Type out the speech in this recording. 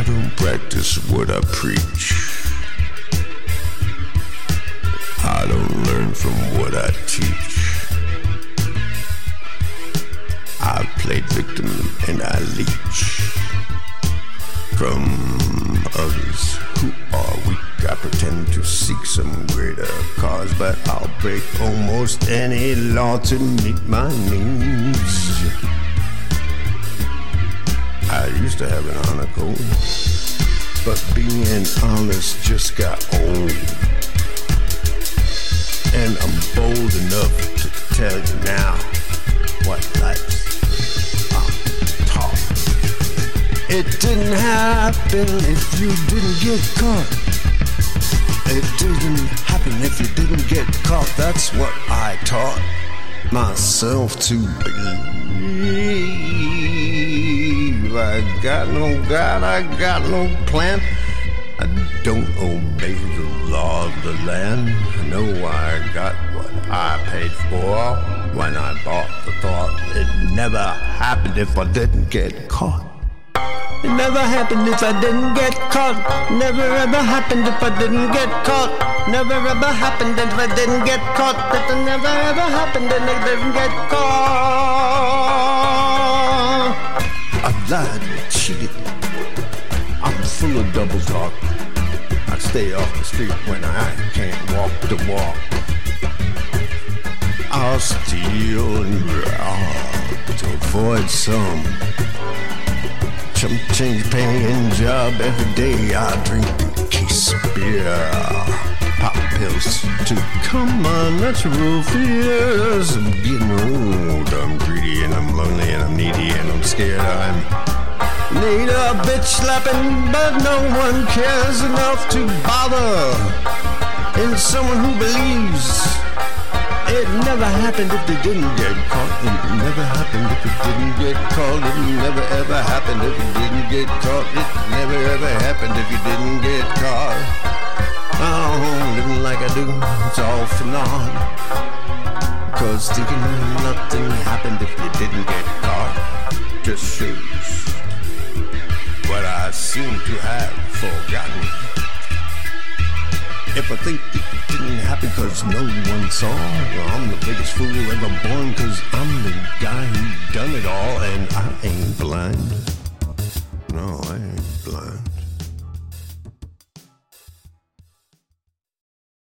I don't practice what I preach. I don't learn from what I teach. I played victim and I leech from others who are weak. I pretend to seek some greater cause, but I'll break almost any law to meet my needs. I used to have an honor code, but being honest just got old. And I'm bold enough to tell you now what life's taught. It didn't happen if you didn't get caught. It didn't happen if you didn't get caught. That's what I taught myself to believe. I got no God, I got no plan. I don't obey the law of the land. I know I got what I paid for when I bought the thought. It never happened if I didn't get caught. It never happened if I didn't get caught. Never ever happened if I didn't get caught. Never ever happened if I didn't get caught. That never ever happened and I didn't get caught. Lied, cheated. I'm full of double talk. I stay off the street when I can't walk the walk. I'll steal and rob to avoid some chump change paying job every day. I drink a case of beer, pills to calm my natural fears. I'm getting old, I'm greedy and I'm lonely and I'm needy and I'm scared. I'm need a bitch slapping, but no one cares enough to bother in someone who believes. It never happened if they didn't get caught. It never happened if it didn't get caught. It never ever happened if you didn't get caught. It never ever happened if you didn't get caught. Cause thinking nothing happened if you didn't get caught just shoes. what I seem to have forgotten. If I think it didn't happen cause no one saw, well, I'm the biggest fool ever born cause I'm the guy who done it all and I ain't blind. No, I ain't blind.